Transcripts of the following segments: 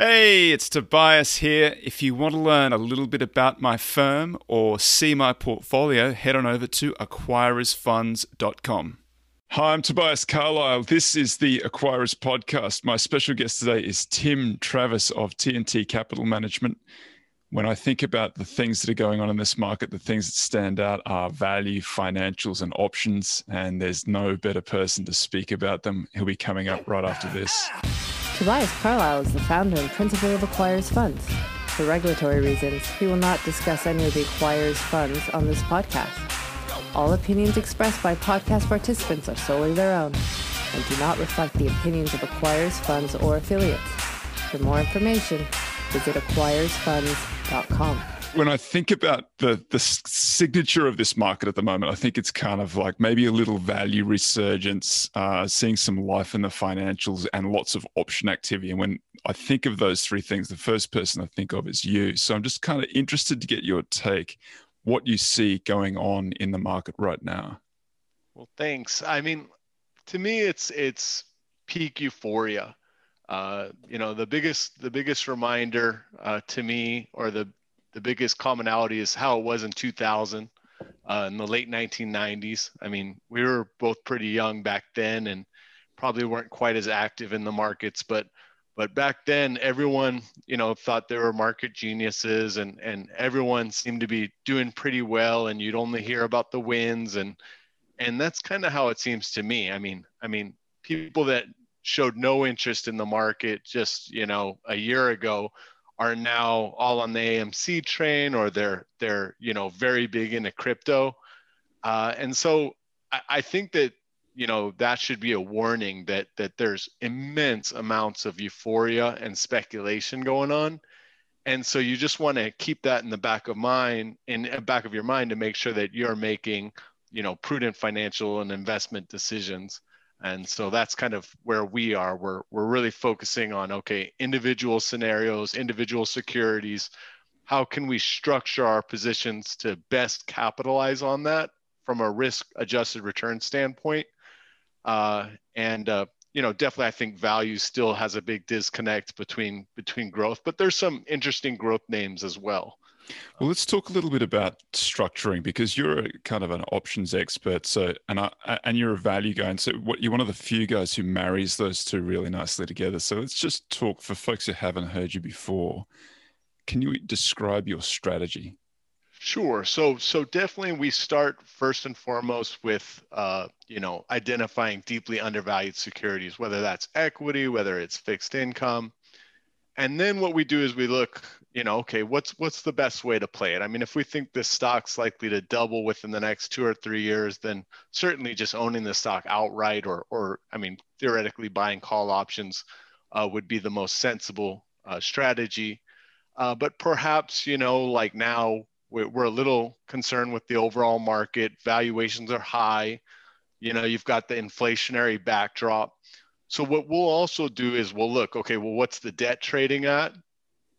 Hey, it's Tobias here. If you want to learn a little bit about my firm or see my portfolio, head on over to acquirersfunds.com. Hi, I'm Tobias Carlisle. This is the Acquirers Podcast. My special guest today is Tim Travis of T&T Capital Management. When I think about the things that are going on in this market, the things that stand out are value, financials, and options. And there's no better person to speak about them. He'll be coming up right after this. Tobias Carlisle is the founder and principal of Acquirers Funds. For regulatory reasons, he will not discuss any of the Acquirers Funds on this podcast. All opinions expressed by podcast participants are solely their own and do not reflect the opinions of Acquirers Funds or affiliates. For more information, visit acquirersfunds.com when I think about the the signature of this market at the moment, I think it's kind of like maybe a little value resurgence, uh, seeing some life in the financials and lots of option activity. And when I think of those three things, the first person I think of is you. So I'm just kind of interested to get your take, what you see going on in the market right now. Well, thanks. I mean, to me, it's it's peak euphoria. Uh, you know, the biggest the biggest reminder uh, to me, or the the biggest commonality is how it was in 2000 uh, in the late 1990s. I mean, we were both pretty young back then and probably weren't quite as active in the markets, but but back then everyone you know thought they were market geniuses and and everyone seemed to be doing pretty well and you'd only hear about the wins and and that's kind of how it seems to me i mean i mean people that showed no interest in the market just you know a year ago are now all on the AMC train or they're they're you know very big into crypto, uh, and so I, I think that you know that should be a warning that that there's immense amounts of euphoria and speculation going on, and so you just want to keep that in the back of mind in the back of your mind to make sure that you're making you know prudent financial and investment decisions and so that's kind of where we are. We're, we're really focusing on okay individual scenarios individual securities. How can we structure our positions to best capitalize on that from a risk adjusted return standpoint? Uh, and uh, you know definitely i think value still has a big disconnect between between growth but there's some interesting growth names as well well, let's talk a little bit about structuring because you're a kind of an options expert. So, and I, and you're a value guy, and so what, you're one of the few guys who marries those two really nicely together. So, let's just talk for folks who haven't heard you before. Can you describe your strategy? Sure. So, so definitely we start first and foremost with, uh, you know, identifying deeply undervalued securities, whether that's equity, whether it's fixed income, and then what we do is we look you know, okay, what's what's the best way to play it? I mean, if we think this stock's likely to double within the next two or three years, then certainly just owning the stock outright, or or I mean, theoretically buying call options uh, would be the most sensible uh, strategy. Uh, but perhaps you know, like now we're, we're a little concerned with the overall market. Valuations are high. You know, you've got the inflationary backdrop. So what we'll also do is we'll look, okay, well, what's the debt trading at?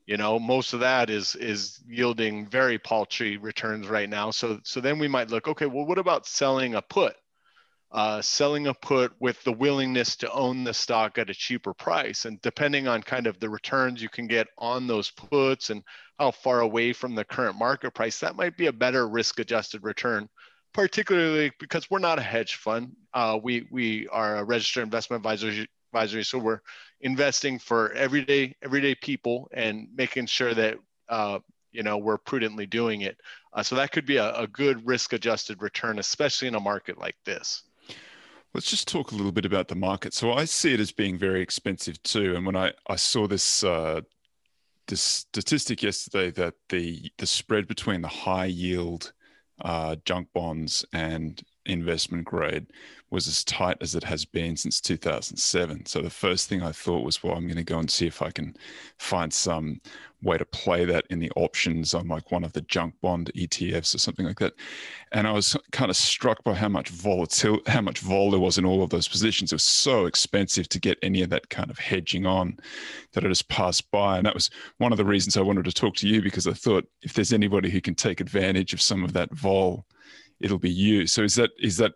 you know most of that is is yielding very paltry returns right now. So so then we might look okay well what about selling a put? Uh, selling a put with the willingness to own the stock at a cheaper price. And depending on kind of the returns you can get on those puts and how far away from the current market price that might be a better risk adjusted return particularly because we're not a hedge fund uh, we we are a registered investment advisory advisory so we're investing for everyday everyday people and making sure that uh, you know we're prudently doing it. Uh, so that could be a, a good risk adjusted return, especially in a market like this. Let's just talk a little bit about the market. So I see it as being very expensive too. And when I, I saw this uh, this statistic yesterday that the the spread between the high yield uh, junk bonds and investment grade was as tight as it has been since 2007. So the first thing I thought was, well, I'm going to go and see if I can find some way to play that in the options on like one of the junk bond ETFs or something like that. And I was kind of struck by how much volatility, how much vol there was in all of those positions. It was so expensive to get any of that kind of hedging on that I just passed by. And that was one of the reasons I wanted to talk to you because I thought if there's anybody who can take advantage of some of that vol, it'll be you. So is that is that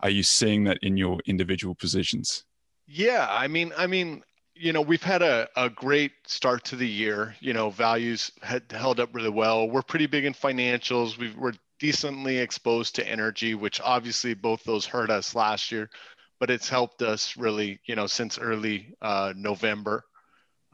are you seeing that in your individual positions? Yeah, I mean, I mean, you know, we've had a, a great start to the year. You know, values had held up really well. We're pretty big in financials. we are decently exposed to energy, which obviously both those hurt us last year, but it's helped us really, you know, since early uh, November.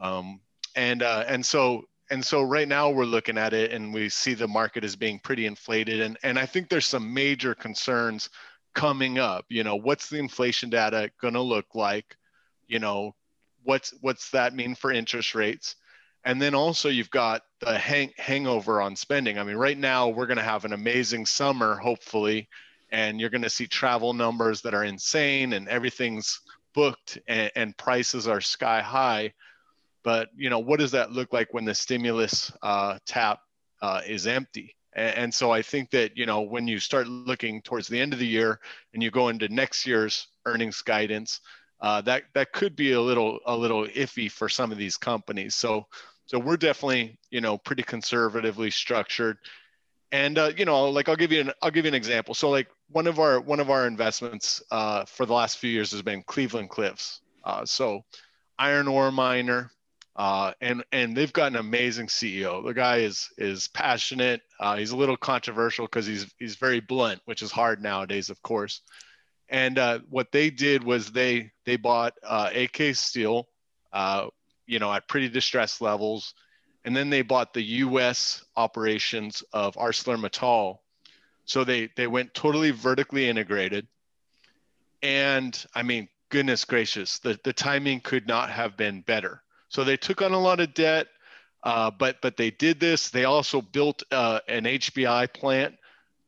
Um, and uh, and so and so right now we're looking at it and we see the market as being pretty inflated. And and I think there's some major concerns coming up you know what's the inflation data going to look like? You know what's what's that mean for interest rates? And then also you've got the hang, hangover on spending. I mean right now we're going to have an amazing summer hopefully and you're going to see travel numbers that are insane and everything's booked and, and prices are sky high but you know what does that look like when the stimulus uh, tap uh, is empty and, and so i think that you know when you start looking towards the end of the year and you go into next year's earnings guidance uh, that that could be a little a little iffy for some of these companies. So so we're definitely you know pretty conservatively structured, and uh, you know like I'll give you an I'll give you an example. So like one of our one of our investments uh, for the last few years has been Cleveland Cliffs. Uh, so iron ore miner. Uh, and and they've got an amazing CEO. The guy is is passionate. Uh, he's a little controversial because he's he's very blunt, which is hard nowadays, of course. And uh, what they did was they they bought uh, AK Steel, uh, you know, at pretty distressed levels, and then they bought the U.S. operations of ArcelorMittal. So they they went totally vertically integrated, and I mean, goodness gracious, the the timing could not have been better. So they took on a lot of debt. Uh, but but they did this. They also built uh, an HBI plant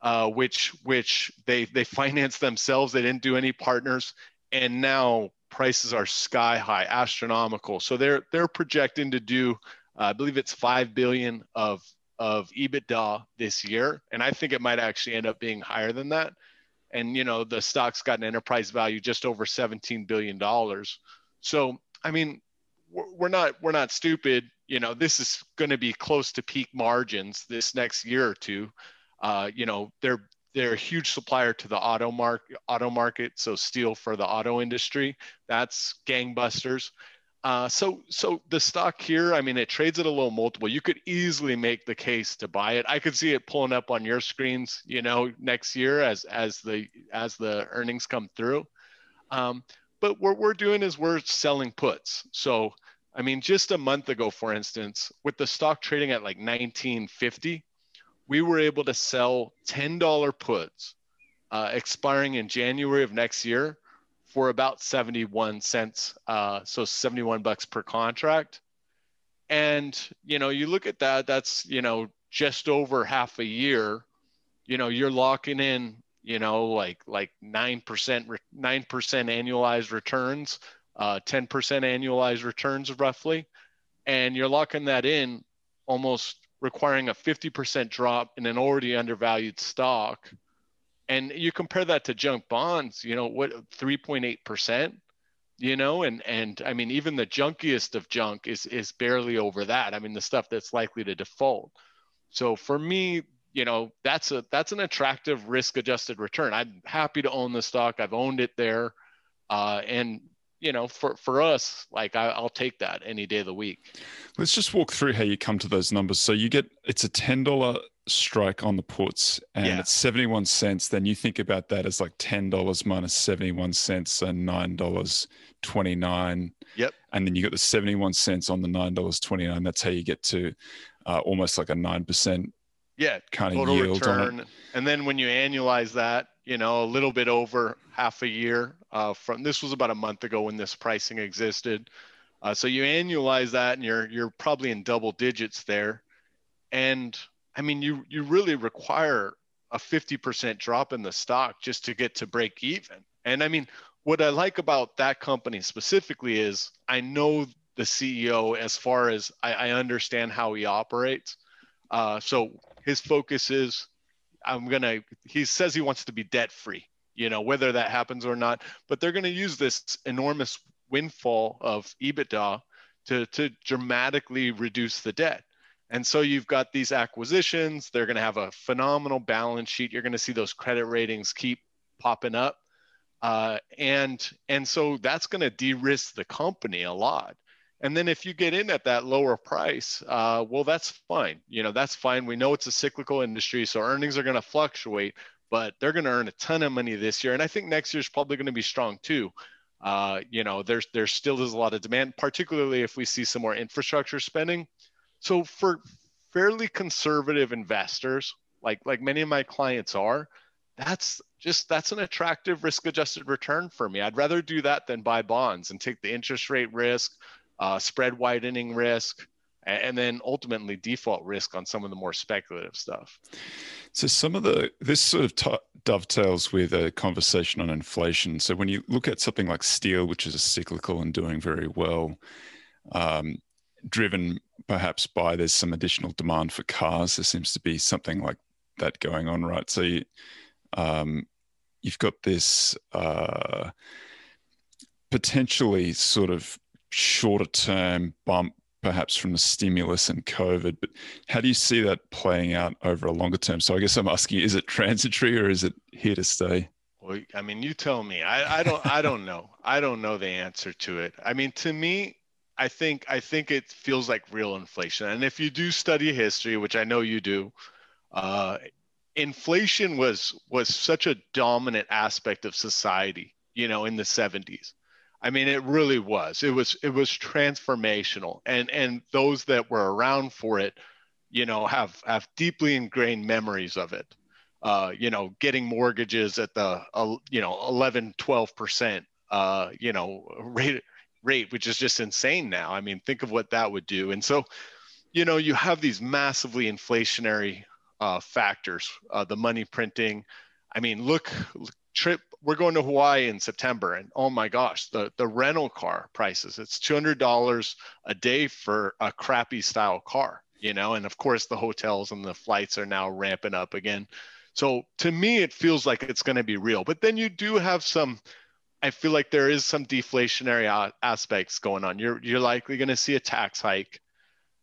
uh, which which they they financed themselves. They didn't do any partners, and now prices are sky high, astronomical. So they're they're projecting to do, uh, I believe it's five billion of of EBITDA this year, and I think it might actually end up being higher than that. And you know the stock's got an enterprise value just over 17 billion dollars. So I mean, we're not we're not stupid. You know, this is going to be close to peak margins this next year or two. Uh, you know, they're they're a huge supplier to the auto market, auto market. So steel for the auto industry, that's gangbusters. Uh, so so the stock here, I mean, it trades at a low multiple. You could easily make the case to buy it. I could see it pulling up on your screens, you know, next year as as the as the earnings come through. Um, but what we're doing is we're selling puts. So I mean, just a month ago, for instance, with the stock trading at like 1950, we were able to sell $10 puts uh, expiring in January of next year for about 71 cents. Uh, so 71 bucks per contract. And, you know, you look at that, that's, you know, just over half a year, you know, you're locking in, you know, like, like 9%, 9% annualized returns, uh, 10% annualized returns roughly. And you're locking that in almost requiring a 50% drop in an already undervalued stock. And you compare that to junk bonds you know what 3.8% you know? And and i mean even the junkiest of junk is is barely over that. I mean the stuff that's likely to default. So for me you know that's a that's an attractive risk adjusted return. I'm happy to own the stock. I've owned it there. Uh, and you know, for for us, like I, will take that any day of the week. Let's just walk through how you come to those numbers. So you get it's a ten dollar strike on the puts, and yeah. it's seventy one cents. Then you think about that as like ten dollars minus seventy one cents, and nine dollars twenty nine. Yep. And then you got the seventy one cents on the nine dollars twenty nine. That's how you get to uh, almost like a nine percent. Yeah, kind of yield return. And then when you annualize that, you know, a little bit over half a year uh, from this was about a month ago when this pricing existed. Uh, so you annualize that and you're you're probably in double digits there. And I mean, you you really require a 50% drop in the stock just to get to break even. And I mean, what I like about that company specifically is I know the CEO as far as I, I understand how he operates. Uh, so his focus is I'm gonna. He says he wants to be debt free. You know whether that happens or not, but they're going to use this enormous windfall of EBITDA to to dramatically reduce the debt. And so you've got these acquisitions. They're going to have a phenomenal balance sheet. You're going to see those credit ratings keep popping up, uh, and and so that's going to de-risk the company a lot. And then if you get in at that lower price, uh, well, that's fine. You know, that's fine. We know it's a cyclical industry, so earnings are going to fluctuate, but they're going to earn a ton of money this year. And I think next year's probably going to be strong too. Uh, you know, there's there still is a lot of demand, particularly if we see some more infrastructure spending. So for fairly conservative investors, like like many of my clients are, that's just that's an attractive risk adjusted return for me. I'd rather do that than buy bonds and take the interest rate risk, uh, spread widening risk, and then ultimately default risk on some of the more speculative stuff. So some of the this sort of t- dovetails with a conversation on inflation. So when you look at something like steel, which is cyclical and doing very well, um, driven perhaps by there's some additional demand for cars. There seems to be something like that going on, right? So you, um, you've got this uh, potentially sort of shorter term bump perhaps from the stimulus and COVID, but how do you see that playing out over a longer term? So I guess I'm asking, is it transitory or is it here to stay? Well, I mean, you tell me. I, I don't. I don't know. I don't know the answer to it. I mean, to me, I think I think it feels like real inflation. And if you do study history, which I know you do, uh, inflation was was such a dominant aspect of society. You know, in the 70s. I mean, it really was. It was it was transformational, and and those that were around for it, you know, have have deeply ingrained memories of it. Uh, you know, getting mortgages at the uh, you know 11, 12 percent, uh, you know, rate rate, which is just insane now. I mean, think of what that would do. And so, you know, you have these massively inflationary uh, factors, uh, the money printing. I mean, look, trip we're going to Hawaii in September, and oh my gosh, the the rental car prices. It's two hundred dollars a day for a crappy style car, you know, and of course the hotels and the flights are now ramping up again. So to me, it feels like it's going to be real. But then you do have some. I feel like there is some deflationary aspects going on. You're you're likely going to see a tax hike.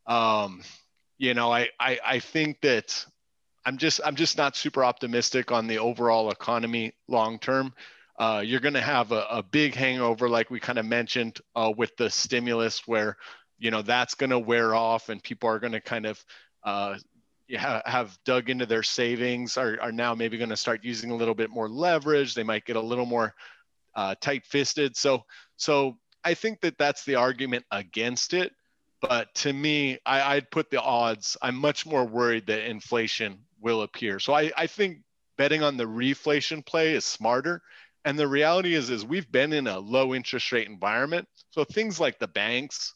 Um, you know, I, I I think that I'm just I'm just not super optimistic on the overall economy long term. Uh, you're going to have a, a, big hangover, like we kind of mentioned, uh, with the stimulus, where you know that's going to wear off, and people are going to kind of uh, have dug into their savings, are, are now maybe going to start using a little bit more leverage. They might get a little more uh, tight-fisted. So so I think that that's the argument against it. But to me, I, I'd put the odds. I'm much more worried that inflation will appear. So I, I think betting on the reflation play is smarter. And the reality is, is we've been in a low interest rate environment. So things like the banks,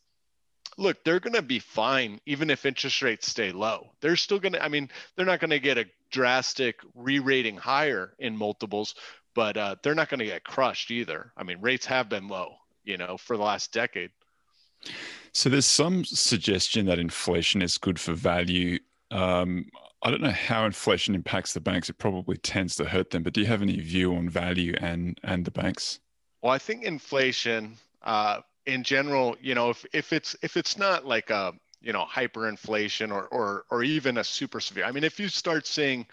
look, they're going to be fine even if interest rates stay low. They're still going to, I mean, they're not going to get a drastic re-rating higher in multiples, but uh, they're not going to get crushed either. I mean, rates have been low, you know, for the last decade. So there's some suggestion that inflation is good for value. Um, I don't know how inflation impacts the banks. It probably tends to hurt them. But do you have any view on value and and the banks? Well, I think inflation, uh, in general, you know, if if it's if it's not like a you know hyperinflation or or or even a super severe. I mean, if you start seeing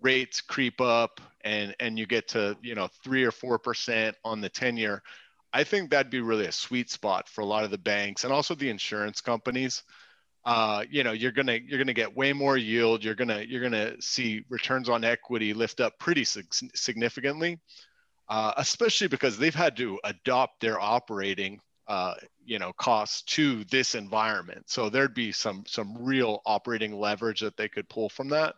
rates creep up and and you get to you know three or four percent on the ten year, I think that'd be really a sweet spot for a lot of the banks and also the insurance companies. Uh, you know you're gonna you're gonna get way more yield. You're gonna you're gonna see returns on equity lift up pretty significantly uh, especially because they've had to adopt their operating uh, you know costs to this environment. So there'd be some some real operating leverage that they could pull from that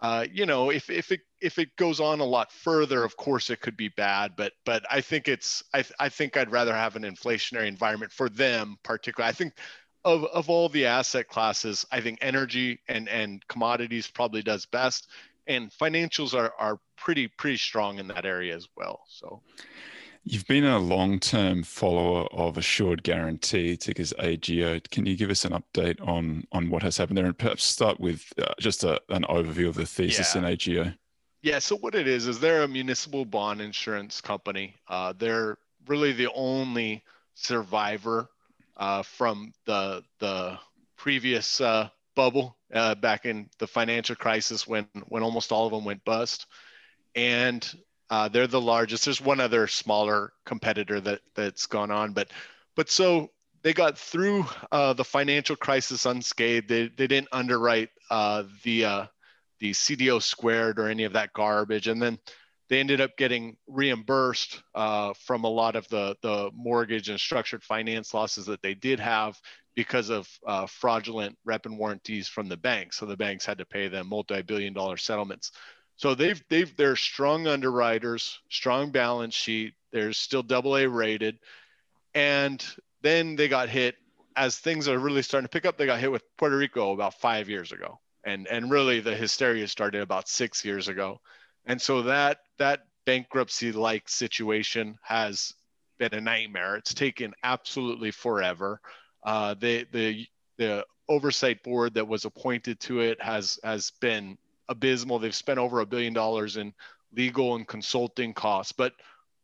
uh, you know if, if it if it goes on a lot further of course it could be bad but but i think it's i, I think i'd rather have an inflationary environment for them particularly i think of, of all the asset classes, I think energy and, and commodities probably does best. And financials are, are pretty, pretty strong in that area as well. So you've been a long-term follower of Assured Guaranty, tickers AGO. Can you give us an update on, on what has happened there and perhaps start with uh, just a, an overview of the thesis yeah. in AGO? Yeah, so what it is, is they're a municipal bond insurance company. Uh, they're really the only survivor uh, from the the previous uh, bubble uh, back in the financial crisis when when almost all of them went bust, and uh, they're the largest. There's one other smaller competitor that that's gone on, but but so they got through uh, the financial crisis unscathed. They, they didn't underwrite uh, the uh, the CDO squared or any of that garbage, and then they ended up getting reimbursed uh, from a lot of the the mortgage and structured finance losses that they did have because of uh, fraudulent rep and warranties from the banks. So the banks had to pay them multi-billion dollar settlements. So they've they've they're strong underwriters, strong balance sheet. They're still double A rated, and then they got hit as things are really starting to pick up. They got hit with Puerto Rico about five years ago, and and really the hysteria started about six years ago, and so that that bankruptcy like situation has been a nightmare. It's taken absolutely forever. Uh, the the the oversight board that was appointed to it has has been abysmal. They've spent over a billion dollars in legal and consulting costs, but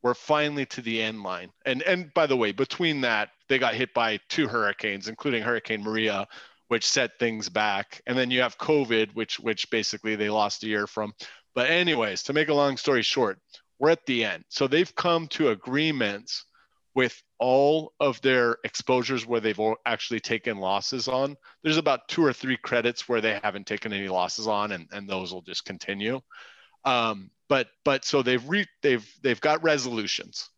we're finally to the end line. And and by the way, between that, they got hit by two hurricanes, including Hurricane Maria, which set things back. And then you have COVID, which which basically they lost a year from. But anyways, to make a long story short, we're at the end. So they've come to agreements with all of their exposures where they've actually taken losses on. There's about two or three credits where they haven't taken any losses on, and, and those will just continue. Um, but but so they've re, they've they've got resolutions.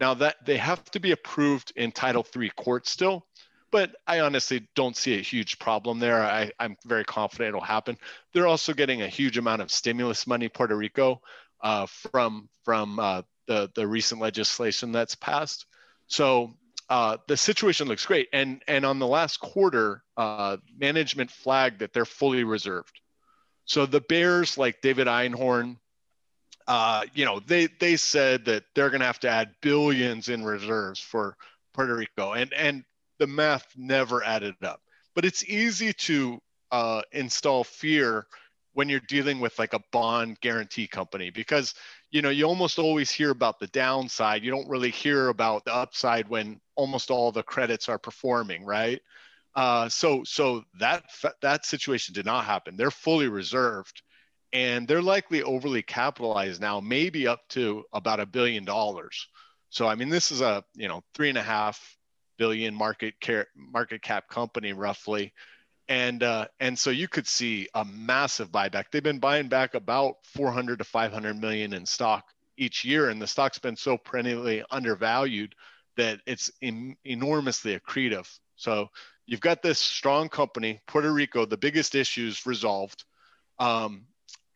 Now that they have to be approved in Title Three court still, but I honestly don't see a huge problem there. I, I'm very confident it'll happen. They're also getting a huge amount of stimulus money, Puerto Rico, uh, from from uh, the the recent legislation that's passed. So uh, the situation looks great. And and on the last quarter, uh, management flagged that they're fully reserved. So the Bears, like David Einhorn, uh, you know, they they said that they're going to have to add billions in reserves for Puerto Rico, and and the math never added up. But it's easy to uh, install fear when you're dealing with like a bond guarantee company because you know you almost always hear about the downside. You don't really hear about the upside when almost all the credits are performing, right? Uh, so so that that situation did not happen. They're fully reserved and they're likely overly capitalized now, maybe up to about a billion dollars. So I mean, this is a you know three and a half billion market care, market cap company roughly, and uh, and so you could see a massive buyback. They've been buying back about 400 to 500 million in stock each year, and the stock's been so perennially undervalued that it's enormously accretive. So you've got this strong company, Puerto Rico. The biggest issues resolved. Um,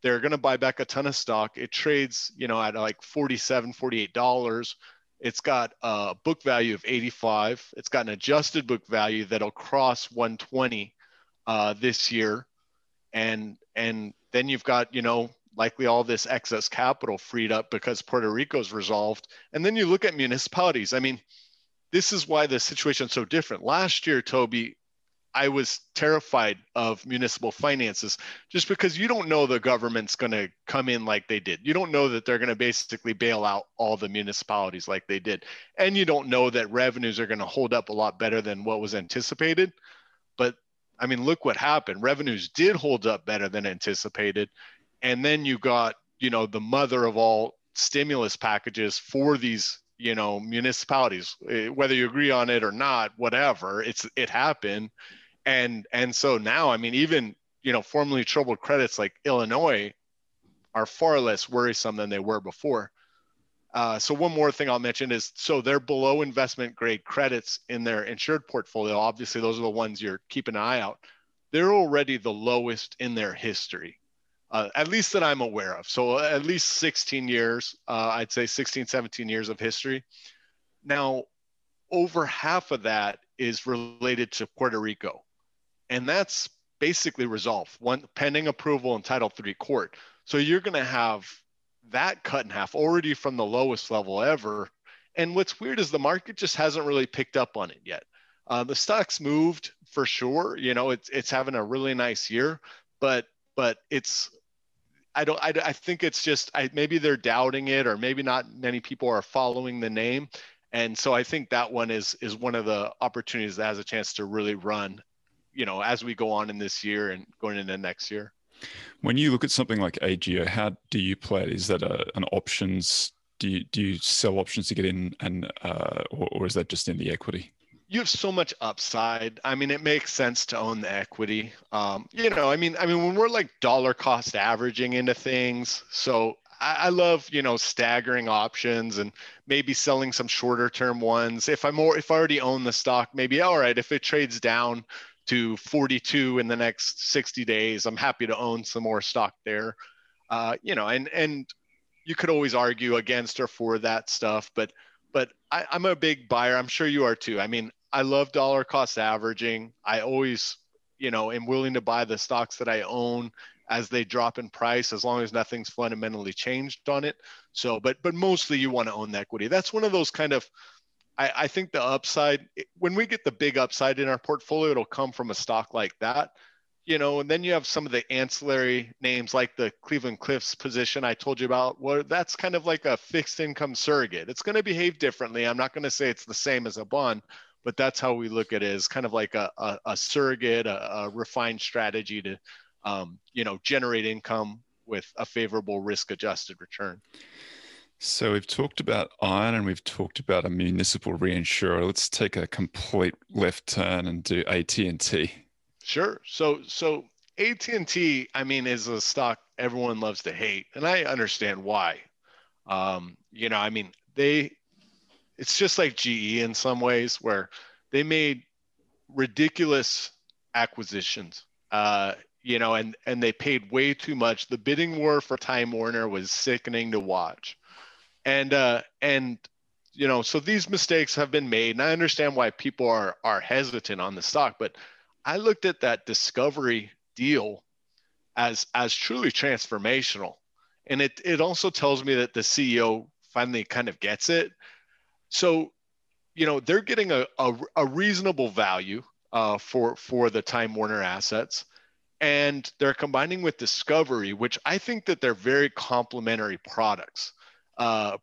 they're going to buy back a ton of stock. It trades, you know, at like 47, 48 dollars. It's got a book value of 85. It's got an adjusted book value that'll cross 120 uh, this year, and and then you've got you know likely all this excess capital freed up because Puerto Rico's resolved. And then you look at municipalities. I mean, this is why the situation's so different. Last year, Toby, I was terrified of municipal finances just because you don't know the government's going to come in like they did. You don't know that they're going to basically bail out all the municipalities like they did. And you don't know that revenues are going to hold up a lot better than what was anticipated. But I mean, look what happened. Revenues did hold up better than anticipated. And then you got, you know, the mother of all stimulus packages for these you know municipalities eh, whether you agree on it or not whatever it's it happened and and so now i mean even you know formerly troubled credits like illinois are far less worrisome than they were before uh, so one more thing i'll mention is so they're below investment grade credits in their insured portfolio obviously those are the ones you're keeping an eye out they're already the lowest in their history uh, at least that I'm aware of. So at least 16 years, uh, I'd say 16, 17 years of history. Now, over half of that is related to Puerto Rico, and that's basically resolved one pending approval in Title III court. So you're going to have that cut in half already from the lowest level ever. And what's weird is the market just hasn't really picked up on it yet. Uh, the stock's moved for sure. You know, it's it's having a really nice year, but but it's I don't. I, I think it's just I, maybe they're doubting it, or maybe not many people are following the name, and so I think that one is is one of the opportunities that has a chance to really run, you know, as we go on in this year and going into next year. When you look at something like AGO, how do you play it? Is that a, an options? Do you do you sell options to get in, and uh, or, or is that just in the equity? you have so much upside. I mean, it makes sense to own the equity. Um, you know, I mean, I mean, when we're like dollar cost averaging into things, so I, I love you know staggering options and maybe selling some shorter term ones. If I'm more, if I already own the stock, maybe all right. If it trades down to 42 in the next 60 days, I'm happy to own some more stock there. Uh, you know, and and you could always argue against or for that stuff, but but I, I'm a big buyer. I'm sure you are too. I mean, I love dollar cost averaging. I always, you know, am willing to buy the stocks that I own as they drop in price as long as nothing's fundamentally changed on it. So, but but mostly you want to own the equity. That's one of those kind of I, I think the upside when we get the big upside in our portfolio, it'll come from a stock like that. You know, and then you have some of the ancillary names like the Cleveland Cliffs position I told you about. Well, that's kind of like a fixed income surrogate. It's going to behave differently. I'm not going to say it's the same as a bond, but that's how we look at it as kind of like a, a, a surrogate, a, a, refined strategy to, um, you know, generate income with a favorable risk adjusted return. So we've talked about iron and we've talked about a municipal reinsurer. Let's take a complete left turn and do AT&T. Sure. So so AT&T, I mean, is a stock everyone loves to hate, and I understand why. Um, you know, I mean, they it's just like GE in some ways where they made ridiculous acquisitions. Uh, you know, and and they paid way too much. The bidding war for Time Warner was sickening to watch, and uh, and you know, so these mistakes have been made, and I understand why people are are hesitant on the stock. But I looked at that Discovery deal as as truly transformational, and it it also tells me that the CEO finally kind of gets it so, you know, they're getting a, a, a reasonable value uh, for for the Time Warner assets, and they're combining with Discovery, which I think that they're very complementary products. Uh,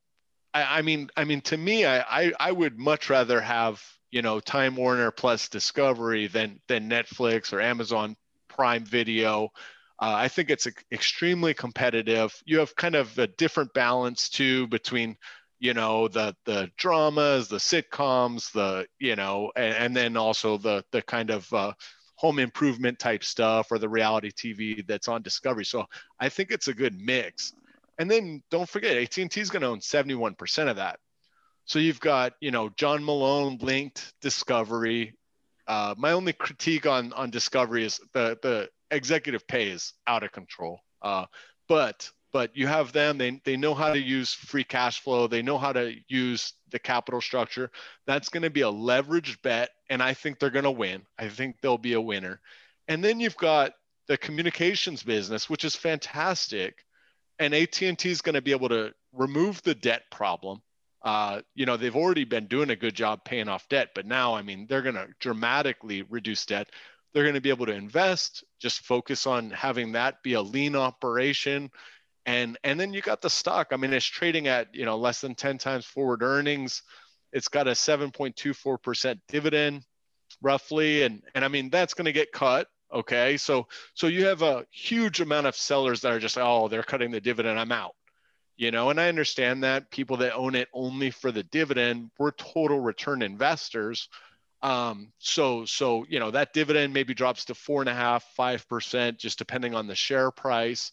I, I, mean, I mean, to me, I, I I would much rather have you know Time Warner plus Discovery than than Netflix or Amazon Prime Video. Uh, I think it's extremely competitive. You have kind of a different balance too between you know the the dramas the sitcoms the you know and, and then also the the kind of uh, home improvement type stuff or the reality tv that's on discovery so i think it's a good mix and then don't forget at&t is going to own 71% of that. So you've got you know john malone linked discovery. Uh, my only critique on on discovery is the the executive pay is out of control. Uh, but but you have them. They, they know how to use free cash flow. They know how to use the capital structure. That's going to be a leveraged bet and i think they're going to win. I think they'll be a winner. And then you've got the communications business which is fantastic and at&t is going to be able to remove the debt problem. Uh, you know they've already been doing a good job paying off debt but now i mean they're going to dramatically reduce debt. They're going to be able to invest just focus on having that be a lean operation. And and then you got the stock. I mean it's trading at you know less than 10 times forward earnings. It's got a 7.24% dividend roughly. And and i mean that's going to get cut okay so so you have a huge amount of sellers that are just oh they're cutting the dividend i'm out you know and i understand that people that own it only for the dividend we're total return investors um, so so you know that dividend maybe drops to four and a half five percent just depending on the share price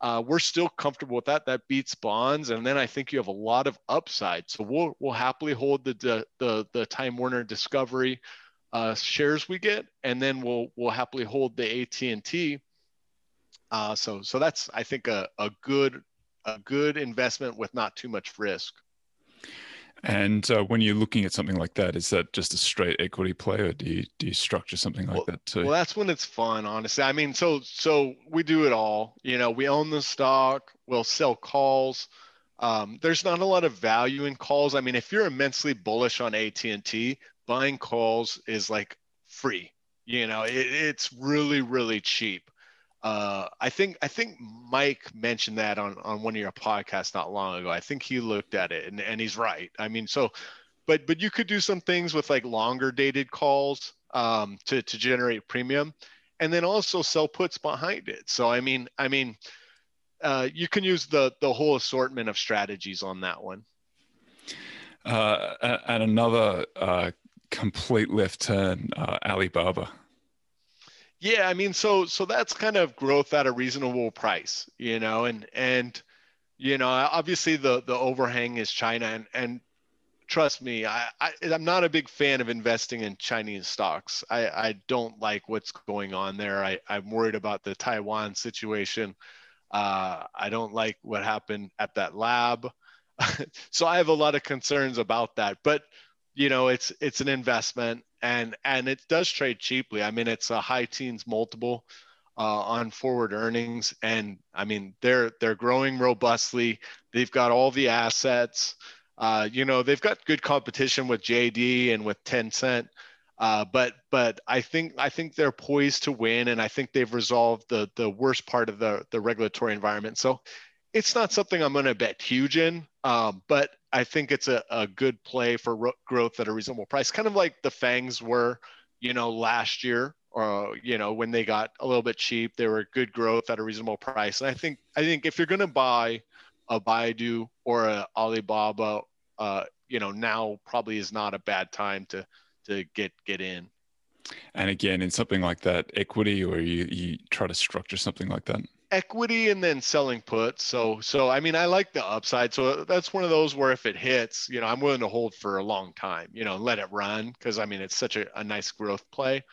uh, we're still comfortable with that. That beats bonds, and then I think you have a lot of upside. So we'll we'll happily hold the the the Time Warner Discovery uh, shares we get, and then we'll we'll happily hold the AT and T. Uh, so so that's I think a, a good a good investment with not too much risk. And uh, when you're looking at something like that, is that just a straight equity play, or do you do you structure something like well, that too? Well, that's when it's fun, honestly. I mean, so so we do it all. You know, we own the stock, we'll sell calls. Um, there's not a lot of value in calls. I mean, if you're immensely bullish on AT and T, buying calls is like free. You know, it, it's really really cheap uh, I think I think Mike mentioned that on on one of your podcasts not long ago. I think he looked at it and, and he's right. I mean, so but but you could do some things with like longer dated calls um, to to generate premium, and then also sell puts behind it. So I mean I mean uh, you can use the the whole assortment of strategies on that one. Uh, and another uh, complete left turn, uh, Alibaba. Yeah, I mean, so so that's kind of growth at a reasonable price, you know, and and you know, obviously the the overhang is China, and and trust me, I, I am not a big fan of investing in Chinese stocks. I I don't like what's going on there. I I'm worried about the Taiwan situation. Uh, I don't like what happened at that lab. so I have a lot of concerns about that. But you know, it's it's an investment and and it does trade cheaply. I mean, it's a high teens multiple uh, on forward earnings, and I mean they're they're growing robustly. They've got all the assets. Uh, you know, they've got good competition with JD and with Tencent. Uh, but but I think I think they're poised to win, and I think they've resolved the the worst part of the the regulatory environment. So it's not something I'm going to bet huge in, um, but I think it's a, a good play for ro- growth at a reasonable price, kind of like the FANGs were, you know, last year, or you know, when they got a little bit cheap, they were good growth at a reasonable price. And I think I think if you're going to buy a Baidu or a Alibaba, uh, you know, now probably is not a bad time to to get get in. And again, in something like that, equity, or you you try to structure something like that. Equity and then selling puts. So so I mean, I like the upside. So that's one of those where if it hits, you know, I'm willing to hold for a long time. You know, let it run because I mean, it's such a, a nice growth play.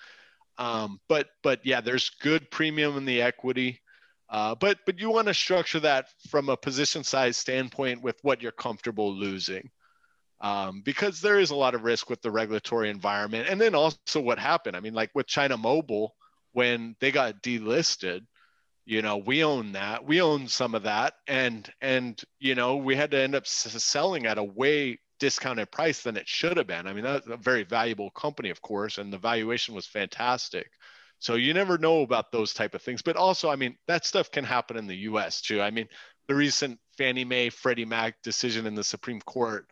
Um, but but yeah, there's good premium in the equity. Uh, but but you want to structure that from a position size standpoint with what you're comfortable losing um, because there is a lot of risk with the regulatory environment. And then also what happened. I mean, like with China Mobile, when they got delisted, you know, we own that. We own some of that, and and you know, we had to end up selling at a way discounted price than it should have been. I mean, that's a very valuable company, of course, and the valuation was fantastic. So you never know about those type of things. But also, I mean, that stuff can happen in the U.S. too. I mean, the recent Fannie Mae Freddie Mac decision in the Supreme Court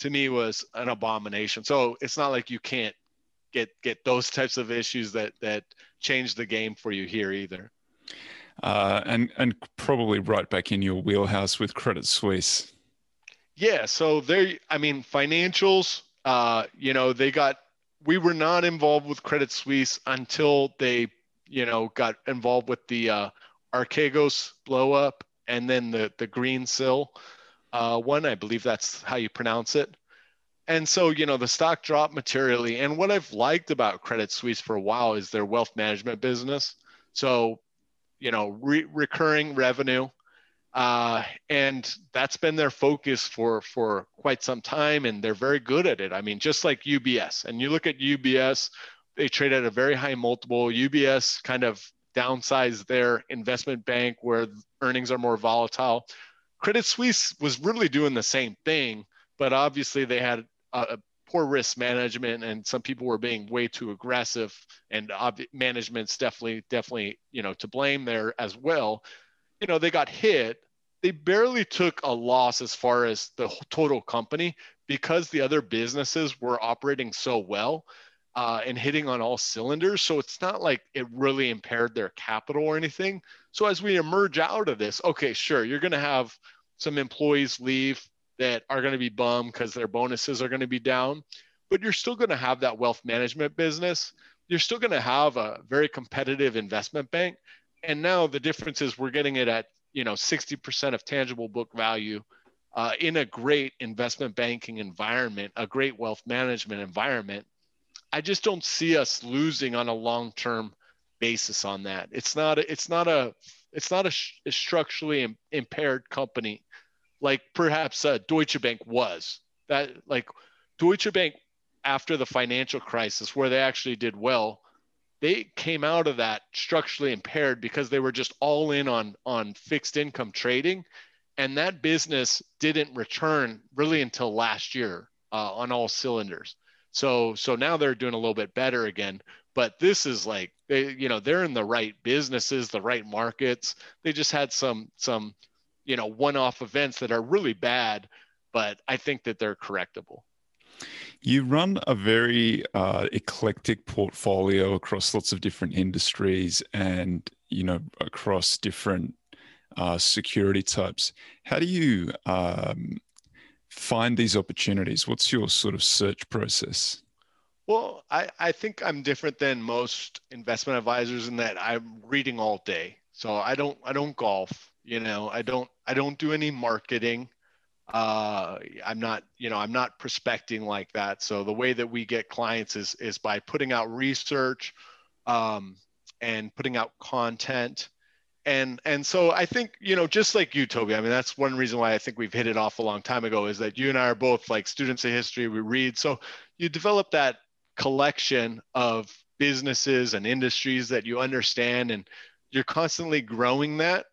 to me was an abomination. So it's not like you can't get get those types of issues that that change the game for you here either. Uh, and and probably right back in your wheelhouse with Credit Suisse. Yeah, so they, I mean, financials. Uh, you know, they got. We were not involved with Credit Suisse until they, you know, got involved with the uh, Archegos blow up and then the the Greensill uh, one. I believe that's how you pronounce it. And so, you know, the stock dropped materially. And what I've liked about Credit Suisse for a while is their wealth management business. So, you know, re- recurring revenue, uh, and that's been their focus for for quite some time. And they're very good at it. I mean, just like UBS. And you look at UBS, they trade at a very high multiple. UBS kind of downsized their investment bank where earnings are more volatile. Credit Suisse was really doing the same thing, but obviously they had a, poor risk management and some people were being way too aggressive and ob- management's definitely definitely you know to blame there as well you know they got hit they barely took a loss as far as the total company because the other businesses were operating so well uh, and hitting on all cylinders. So it's not like it really impaired their capital or anything. So as we emerge out of this, okay, sure, you're going to have some employees leave that are going to be bummed because their bonuses are going to be down, but you're still going to have that wealth management business. You're still going to have a very competitive investment bank. And now the difference is we're getting it at you know 60% of tangible book value uh, in a great investment banking environment, a great wealth management environment I just don't see us losing on a long-term basis on that. It's not a, it's not a it's not a, a structurally impaired company like perhaps uh, Deutsche Bank was. That like Deutsche Bank after the financial crisis where they actually did well, they came out of that structurally impaired because they were just all in on on fixed income trading and that business didn't return really until last year uh, on all cylinders. So so now they're doing a little bit better again. But this is like they, you know, they're in the right businesses, the right markets. They just had some some, you know, one-off events that are really bad, but I think that they're correctable. You run a very uh, eclectic portfolio across lots of different industries and you know across different uh, security types. How do you um, find these opportunities? What's your sort of search process? Well, I, I think I'm different than most investment advisors in that I'm reading all day. So I don't I don't golf, you know, I don't I don't do any marketing. Uh, I'm not, you know, I'm not prospecting like that. So the way that we get clients is is by putting out research um, and putting out content and and so I think you know just like you, Toby. I mean that's one reason why I think we've hit it off a long time ago is that you and I are both like students of history. We read, so you develop that collection of businesses and industries that you understand, and you're constantly growing that.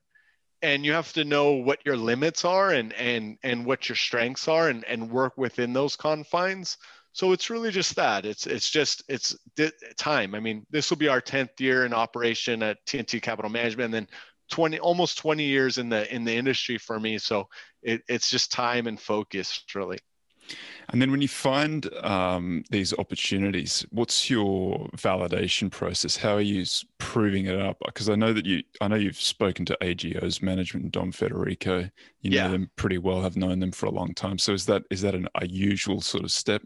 And you have to know what your limits are and and and what your strengths are, and and work within those confines. So it's really just that. It's it's just it's time. I mean, this will be our 10th year in operation at T&T Capital Management, and then 20 almost 20 years in the in the industry for me. So it, it's just time and focus, really. And then when you find um, these opportunities, what's your validation process? How are you proving it up? Because I know that you, I know you've spoken to AGO's management, Dom Frederico. You yeah. know them pretty well, have known them for a long time. So is that is that an, a usual sort of step?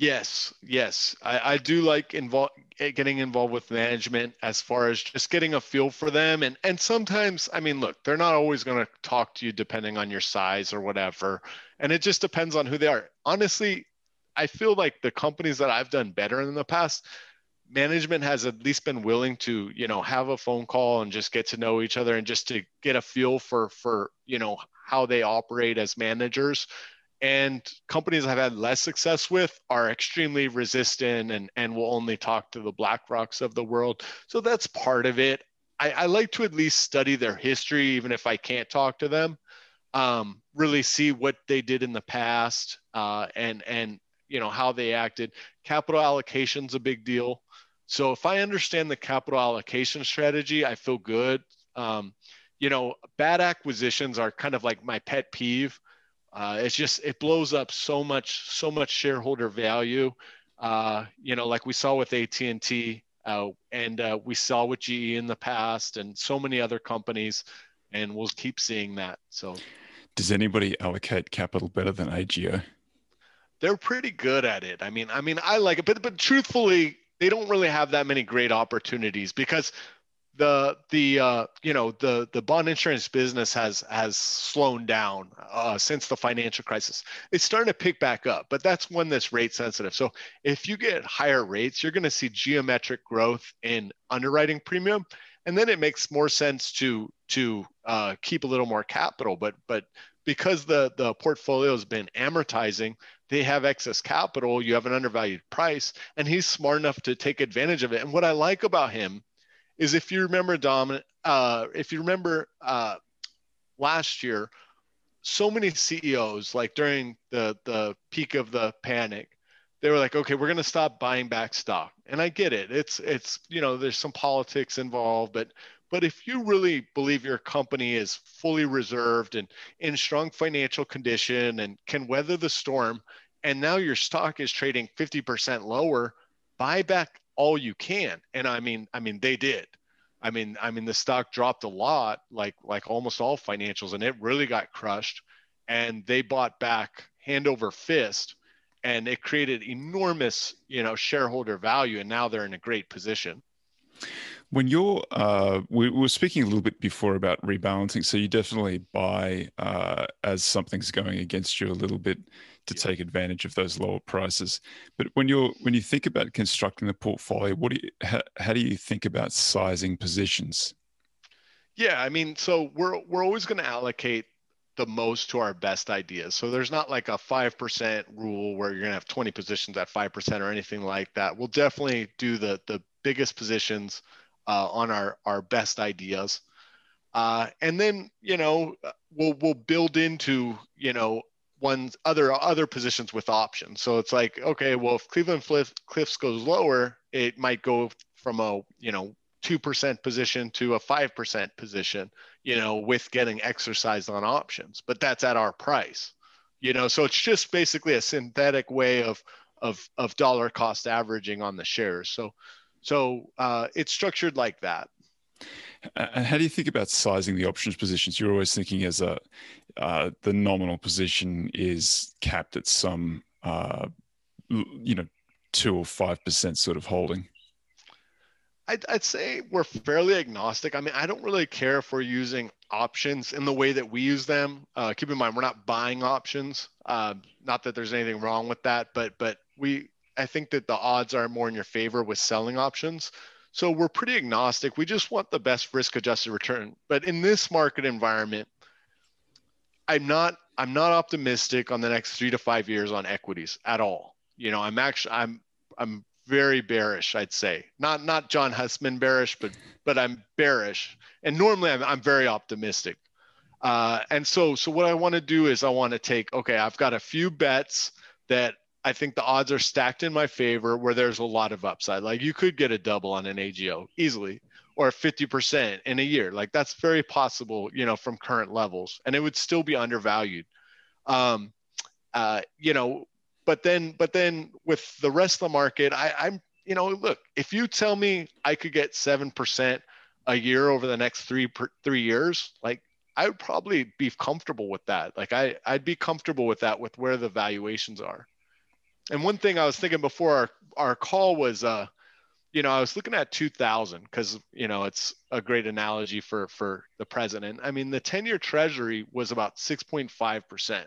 Yes, yes, I, I do like involve eh, getting involved with management as far as just getting a feel for them, and and sometimes, I mean, look, they're not always going to talk to you depending on your size or whatever, and it just depends on who they are. Honestly, I feel like the companies that I've done better in the past, management has at least been willing to, you know, have a phone call and just get to know each other and just to get a feel for for you know how they operate as managers and companies I've had less success with are extremely resistant and, and will only talk to the BlackRocks of the world. So that's part of it. I, I like to at least study their history, even if I can't talk to them. Um, really see what they did in the past uh, and and you know how they acted. Capital allocation is a big deal. So if I understand the capital allocation strategy, I feel good. Um, you know, bad acquisitions are kind of like my pet peeve uh, it's just it blows up so much so much shareholder value. Uh, you know, like we saw with AT&T, uh, and uh, we saw with GE in the past, and so many other companies, and we'll keep seeing that. So, does anybody allocate capital better than AGO? They're pretty good at it. I mean, I mean, I like it, but but truthfully, they don't really have that many great opportunities because the the uh, you know the the bond insurance business has has slowed down uh, since the financial crisis. It's starting to pick back up, but that's one that's rate sensitive. So if you get higher rates, you're going to see geometric growth in underwriting premium, and then it makes more sense to to uh, keep a little more capital. But but because the the portfolio has been amortizing, they have excess capital. You have an undervalued price, and he's smart enough to take advantage of it. And what I like about him is if you remember Dom, uh, if you remember uh, last year, so many CEOs, like during the the peak of the panic, they were like, okay, we're going to stop buying back stock. And I get it. It's it's you know there's some politics involved, but but if you really believe your company is fully reserved and in strong financial condition and can weather the storm, and now your stock is trading 50% lower, buy back all you can. And I mean, I mean, they did. I mean, I mean, the stock dropped a lot, like like almost all financials, and it really got crushed. And they bought back hand over fist, and it created enormous, you know, shareholder value. And now they're in a great position. When you're, uh, we, we, were speaking a little bit before about rebalancing. So you definitely buy uh, as something's going against you a little bit to take advantage of those lower prices. But when you're when you think about constructing the portfolio, what do you how, how do you think about sizing positions? Yeah, I mean, so we're we're always going to allocate the most to our best ideas. So there's not like a 5% rule where you're going to have 20 positions at 5% or anything like that. We'll definitely do the the biggest positions uh, on our our best ideas. Uh, and then you know we'll we'll build into you know one's other other positions with options. So it's like okay, well if Cleveland Cliffs goes lower, it might go from a you know two percent position to a five percent position. You know with getting exercised on options, but that's at our price. You know, so it's just basically a synthetic way of of of dollar cost averaging on the shares. So so uh, it's structured like that. And how do you think about sizing the options positions? You're always thinking as a uh, the nominal position is capped at some, uh, you know, two or five percent sort of holding? I'd, I'd say we're fairly agnostic. I mean, I don't really care if we're using options in the way that we use them. Uh, keep in mind, we're not buying options. Uh, not that there's anything wrong with that, but but we I think that the odds are more in your favor with selling options. So we're pretty agnostic. We just want the best risk adjusted return. But in this market environment, I'm not I'm not optimistic on the next 3 to 5 years on equities at all. You know, I'm actually I'm I'm very bearish, I'd say. Not not John Hussman bearish, but but I'm bearish. And normally I'm I'm very optimistic. Uh, and so so what I want to do is I want to take okay, I've got a few bets that I think the odds are stacked in my favor where there's a lot of upside. Like you could get a double on an AGO easily or 50% in a year. Like that's very possible, you know, from current levels and it would still be undervalued. Um, uh, you know, but then, but then with the rest of the market, I, I'm, you know, look, if you tell me I could get 7% a year over the next three, per, three years, like I would probably be comfortable with that. Like I, I'd be comfortable with that with where the valuations are. And one thing I was thinking before our, our call was, uh, you know, I was looking at 2000 because, you know, it's a great analogy for, for the president. I mean, the 10 year treasury was about 6.5%.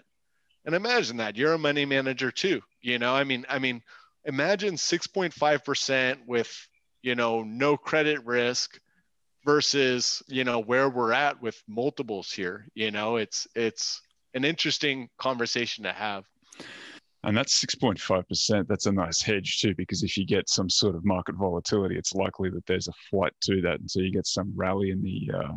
And imagine that you're a money manager too. You know, I mean, I mean, imagine 6.5% with, you know, no credit risk versus, you know, where we're at with multiples here. You know, it's, it's an interesting conversation to have. And that's 6.5%. That's a nice hedge too, because if you get some sort of market volatility, it's likely that there's a flight to that. And so you get some rally in the, uh,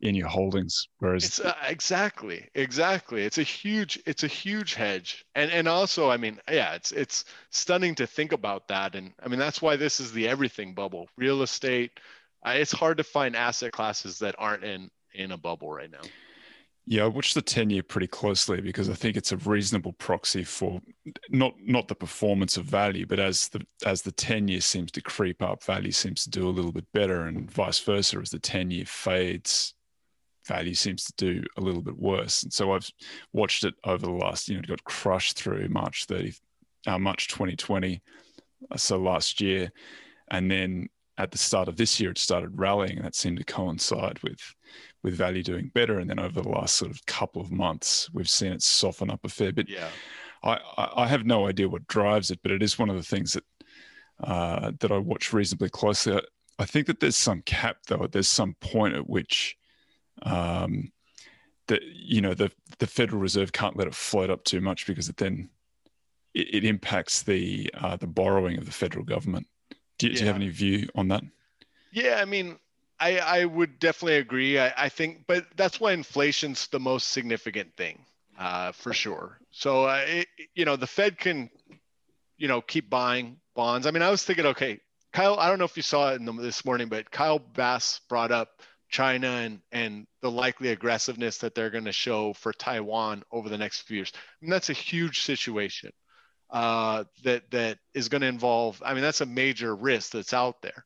in your holdings. Whereas it's uh, exactly exactly. It's a huge it's a huge hedge. And and also i mean yeah it's it's stunning to think about that. And i mean that's why this is the everything bubble real estate. Uh, it's hard to find asset classes that aren't in in a bubble right now yeah, I watch the 10 year pretty closely because I think it's a reasonable proxy for not not the performance of value, but as the as the 10 year seems to creep up, value seems to do a little bit better, and vice versa as the 10 year fades, value seems to do a little bit worse. And so I've watched it over the last, you know, it got crushed through March 30, uh, March 2020, uh, so last year, and then at the start of this year it started rallying, and that seemed to coincide with with value doing better. And then over the last sort of couple of months, we've seen it soften up a fair bit. Yeah. I, I have no idea what drives it, but it is one of the things that uh, that I watch reasonably closely. I, I, think that there's some cap though. There's some point at which um, that you know the the Federal Reserve can't let it float up too much because it then it, it impacts the uh, the borrowing of the federal government. Do, yeah. do you have any view on that? Yeah, I mean, I, I would definitely agree. I, I think, but that's why inflation's the most significant thing, uh, for sure. So, uh, it, you know, the Fed can, you know, keep buying bonds. I mean, I was thinking, okay, Kyle, I don't know if you saw it the, this morning, but Kyle Bass brought up China and and the likely aggressiveness that they're going to show for Taiwan over the next few years. I mean, that's a huge situation uh, that that is going to involve. I mean, that's a major risk that's out there.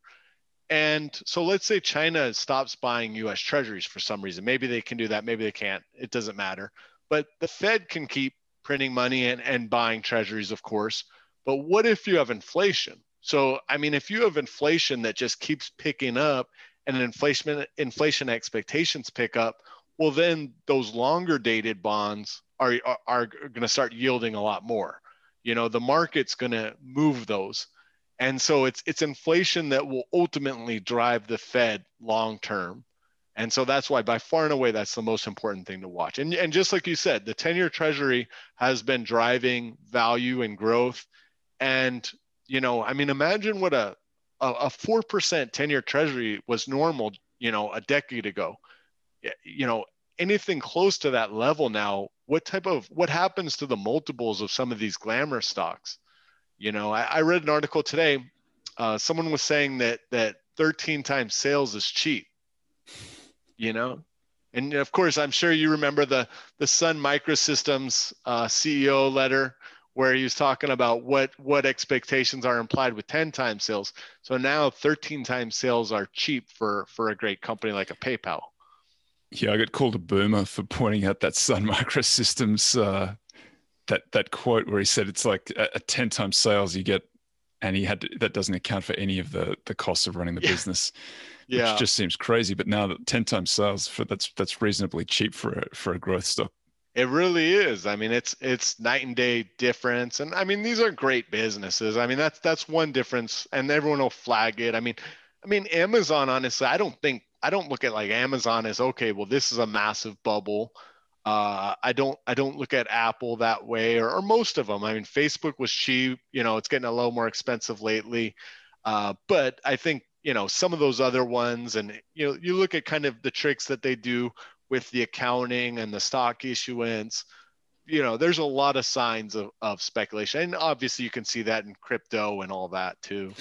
And so let's say China stops buying US treasuries for some reason. Maybe they can do that, maybe they can't. It doesn't matter. But the Fed can keep printing money and, and buying treasuries, of course. But what if you have inflation? So, I mean, if you have inflation that just keeps picking up and inflation inflation expectations pick up, well, then those longer dated bonds are, are, are going to start yielding a lot more. You know, the market's going to move those. And so it's it's inflation that will ultimately drive the Fed long term. And so that's why by far and away that's the most important thing to watch. And and just like you said, the 10-year treasury has been driving value and growth. And you know, I mean imagine what a a, 4% 10-year treasury was normal, you know, a decade ago. You know, anything close to that level now, what type of what happens to the multiples of some of these glamour stocks? You know, I, I read an article today. Uh, someone was saying that that 13 times sales is cheap. You know, and of course, I'm sure you remember the the Sun Microsystems uh, CEO letter where he was talking about what what expectations are implied with 10 times sales. So now 13 times sales are cheap for for a great company like a PayPal. Yeah, I got called a boomer for pointing out that Sun Microsystems uh, that that quote where he said it's like a, a 10 times sales you get and he had to, that doesn't account for any of the the costs of running the Yeah. business, Yeah. which just seems crazy. But now that ten times sales for that's that's reasonably cheap for a for a growth stock. It really is. I mean, it's it's night and day difference. And I mean, these are great businesses. I mean, that's that's one difference, and everyone will flag it. I mean, I mean, Amazon. Honestly, I don't think I don't look at like Amazon as okay. Well, this is a massive bubble. Uh, I don't I don't look at Apple that way, or, or most of them. I mean, Facebook was cheap. You know, it's getting a little more expensive lately. Uh, but I think you know some of those other ones, and you know, you look at kind of the tricks that they do with the accounting and the stock issuance you know there's a lot of signs of, of speculation and obviously you can see that in crypto and all that too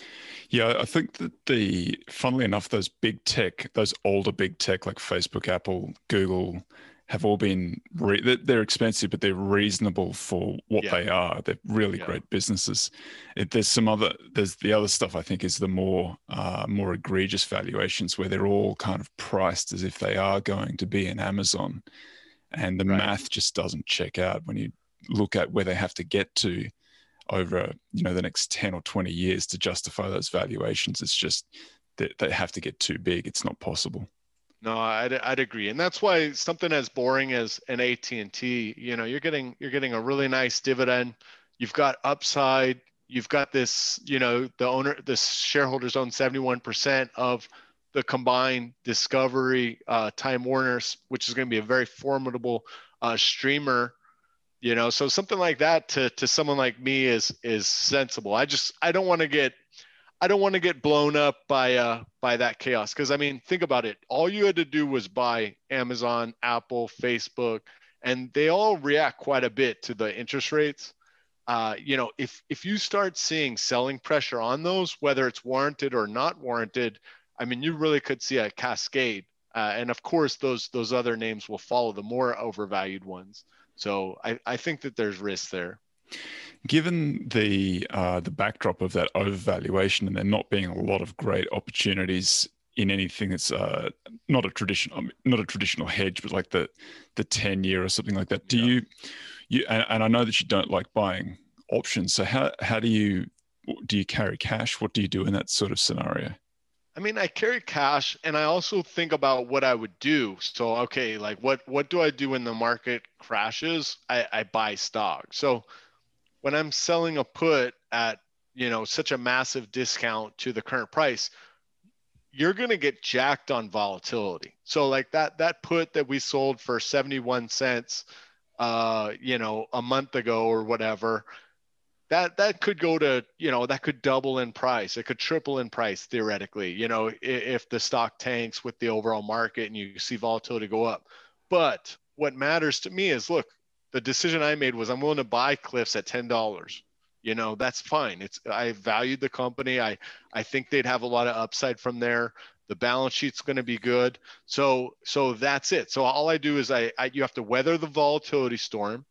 Yeah, I think that the funnily enough, those big tech, those older big tech like Facebook, Apple, Google, have all been re- they're, expensive, but they're reasonable for what Yeah. they are. They're really Yeah. great businesses. It, there's some other there's the other stuff I think is the more uh, more egregious valuations where they're all kind of priced as if they are going to be in Amazon, and the Right. math just doesn't check out when you look at where they have to get to over you know the next 10 or 20 years to justify those valuations. It's just they, they have to get too big. It's not possible. No I'd, I'd agree. And that's why something as boring as an AT&T you know you're getting you're getting a really nice dividend. You've got upside. You've got this you know the owner the shareholders own 71% of the combined discovery uh, time warner's which is going to be a very formidable uh, streamer you know so something like that to to someone like me is is sensible. I just i don't want to get i don't want to get blown up by uh by that chaos because i mean think about it. All you had to do was buy amazon apple facebook and they all react quite a bit to the interest rates. Uh, you know if if you start seeing selling pressure on those whether it's warranted or not warranted i mean you really could see a cascade uh, and of course those those other names will follow the more overvalued ones so I, I think that there's risk there. given the uh, the backdrop of that overvaluation and there not being a lot of great opportunities in anything that's uh, not a traditional not a traditional hedge but like the the 10 year or something like that do Yeah. you you and, and i know that you don't like buying options so how how do you do you carry cash what do you do in that sort of scenario I mean, I carry cash and I also think about what I would do. So, okay, like what what do I do when the market crashes? I, I buy stock. So when I'm selling a put at, you know, such a massive discount to the current price, you're to get jacked on volatility. So like that that put that we sold for 71 cents uh, you know, a month ago or whatever, that that could go to you know that could double in price. It could triple in price theoretically you know if, if the stock tanks with the overall market and you see volatility go up. But what matters to me is look the decision i made was i'm willing to buy cliffs at $10 you know that's fine. It's i valued the company. I i think they'd have a lot of upside from there. The balance sheet's going to be good. So so that's it. So all i do is I, I you have to weather the volatility storm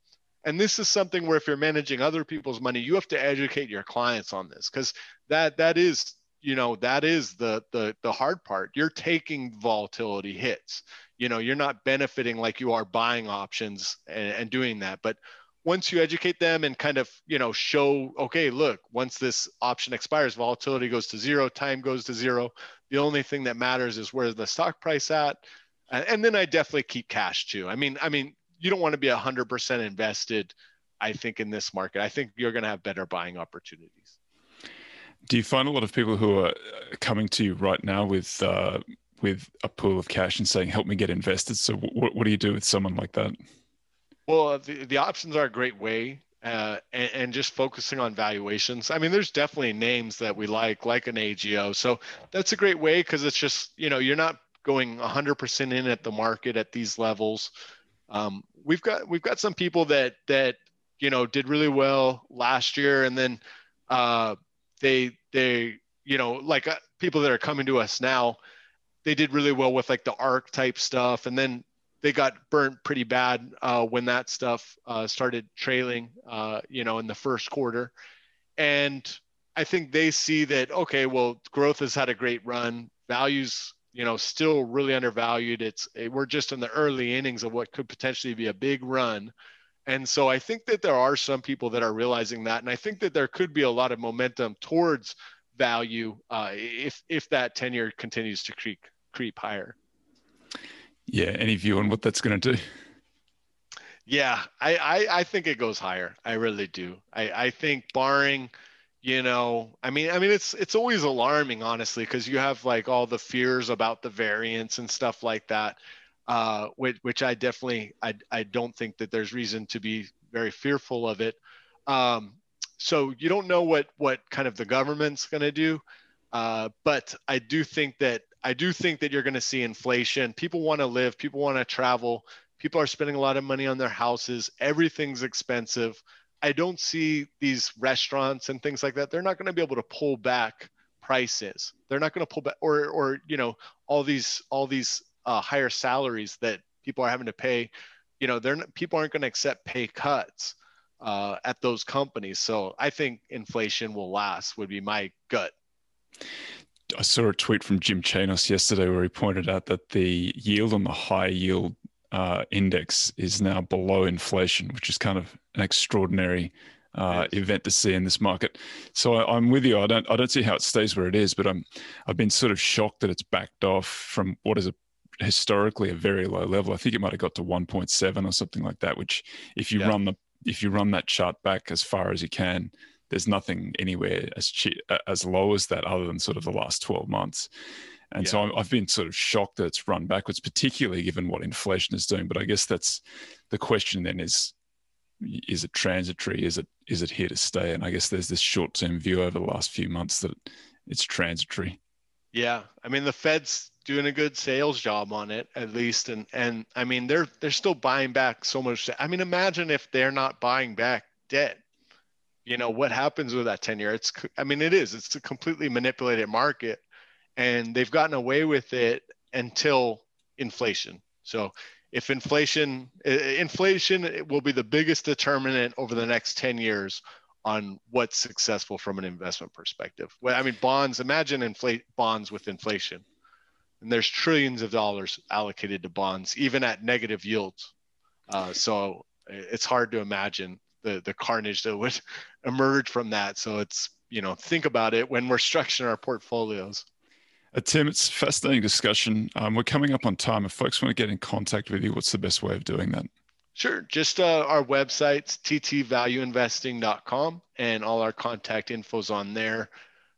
and this is something where if you're managing other people's money you have to educate your clients on this because that that is you know that is the the the hard part. You're taking volatility hits. You know you're not benefiting like you are buying options and, and doing that. But once you educate them and kind of you know show okay look once this option expires volatility goes to zero time goes to zero. The only thing that matters is where's the stock price at. And, and then i definitely keep cash too. I mean i mean you don't want to be 100% invested i think in this market i think you're going to have better buying opportunities do you find a lot of people who are coming to you right now with uh, with a pool of cash and saying help me get invested so what, what do you do with someone like that well the, the options are a great way uh, and, and, just focusing on valuations. I mean, there's definitely names that we like, like an AGO. So that's a great way because it's just, you know, you're not going 100% in at the market at these levels. Um, we've got we've got some people that that you know did really well last year, and then uh, they they you know like uh, people that are coming to us now, they did really well with like the ARK type stuff, and then they got burnt pretty bad uh, when that stuff uh, started trailing, uh, you know, in the first quarter. And I think they see that, okay, well, growth has had a great run. Values, you know, still really undervalued. It's we're just in the early innings of what could potentially be a big run. And so I think that there are some people that are realizing that, and I think that there could be a lot of momentum towards value uh, if if that 10-year continues to creep creep higher. Yeah. Any view on what that's going to do? Yeah, I, I I think it goes higher. I really do. I I think barring you know i mean i mean it's it's always alarming honestly because you have like all the fears about the variants and stuff like that uh which, which i definitely I, I don't think that there's reason to be very fearful of it. Um so you don't know what what kind of the government's going to do uh but i do think that i do think that you're going to see inflation. People want to live people want to travel people are spending a lot of money on their houses everything's expensive I don't see these restaurants and things like that. They're not going to be able to pull back prices. They're not going to pull back, or or you know, all these all these uh, higher salaries that people are having to pay. You know, they're people aren't going to accept pay cuts uh, at those companies. So I think inflation will last. Would be my gut. I saw a tweet from Jim Chanos yesterday where he pointed out that the yield on the high yield uh, index is now below inflation, which is kind of an extraordinary uh, yes. event to see in this market. So I, am with you. I don't I don't see how it stays where it is, but I'm I've been sort of shocked that it's backed off from what is a historically a very low level. I think it might have got to 1.7 or something like that. Which if you yeah. run the if you run that chart back as far as you can, there's nothing anywhere as cheap, as low as that other than sort of the last 12 months. And yeah. so I've been sort of shocked that it's run backwards, particularly given what inflation is doing. But I guess that's the question then is is it transitory? Is it is it here to stay? And I guess there's this short term view over the last few months that it's transitory. Yeah, I mean the Fed's doing a good sales job on it at least, and and I mean they're they're still buying back so much. I mean imagine if they're not buying back debt. You know what happens with that 10-year? It's I mean it is. It's a completely manipulated market, and they've gotten away with it until inflation. So if inflation inflation will be the biggest determinant over the next 10 years on what's successful from an investment perspective. Well, I mean bonds, imagine inflate bonds with inflation. And there's trillions of dollars allocated to bonds even at negative yields. Uh, so it's hard to imagine the the carnage that would emerge from that. So it's, you know, think about it when we're structuring our portfolios. Uh, Tim, it's a fascinating discussion. Um, we're coming up on time. If folks want to get in contact with you, what's the best way of doing that? Sure. Just uh, our website's ttvalueinvesting.com and all our contact info's on there.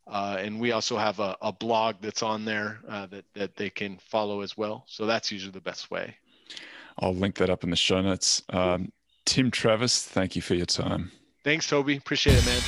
Uh, and we also have a, a, blog that's on there uh, that, that they can follow as well. So that's usually the best way. I'll link that up in the show notes. Um, Tim Travis, thank you for your time. Thanks, Toby. Appreciate it, man.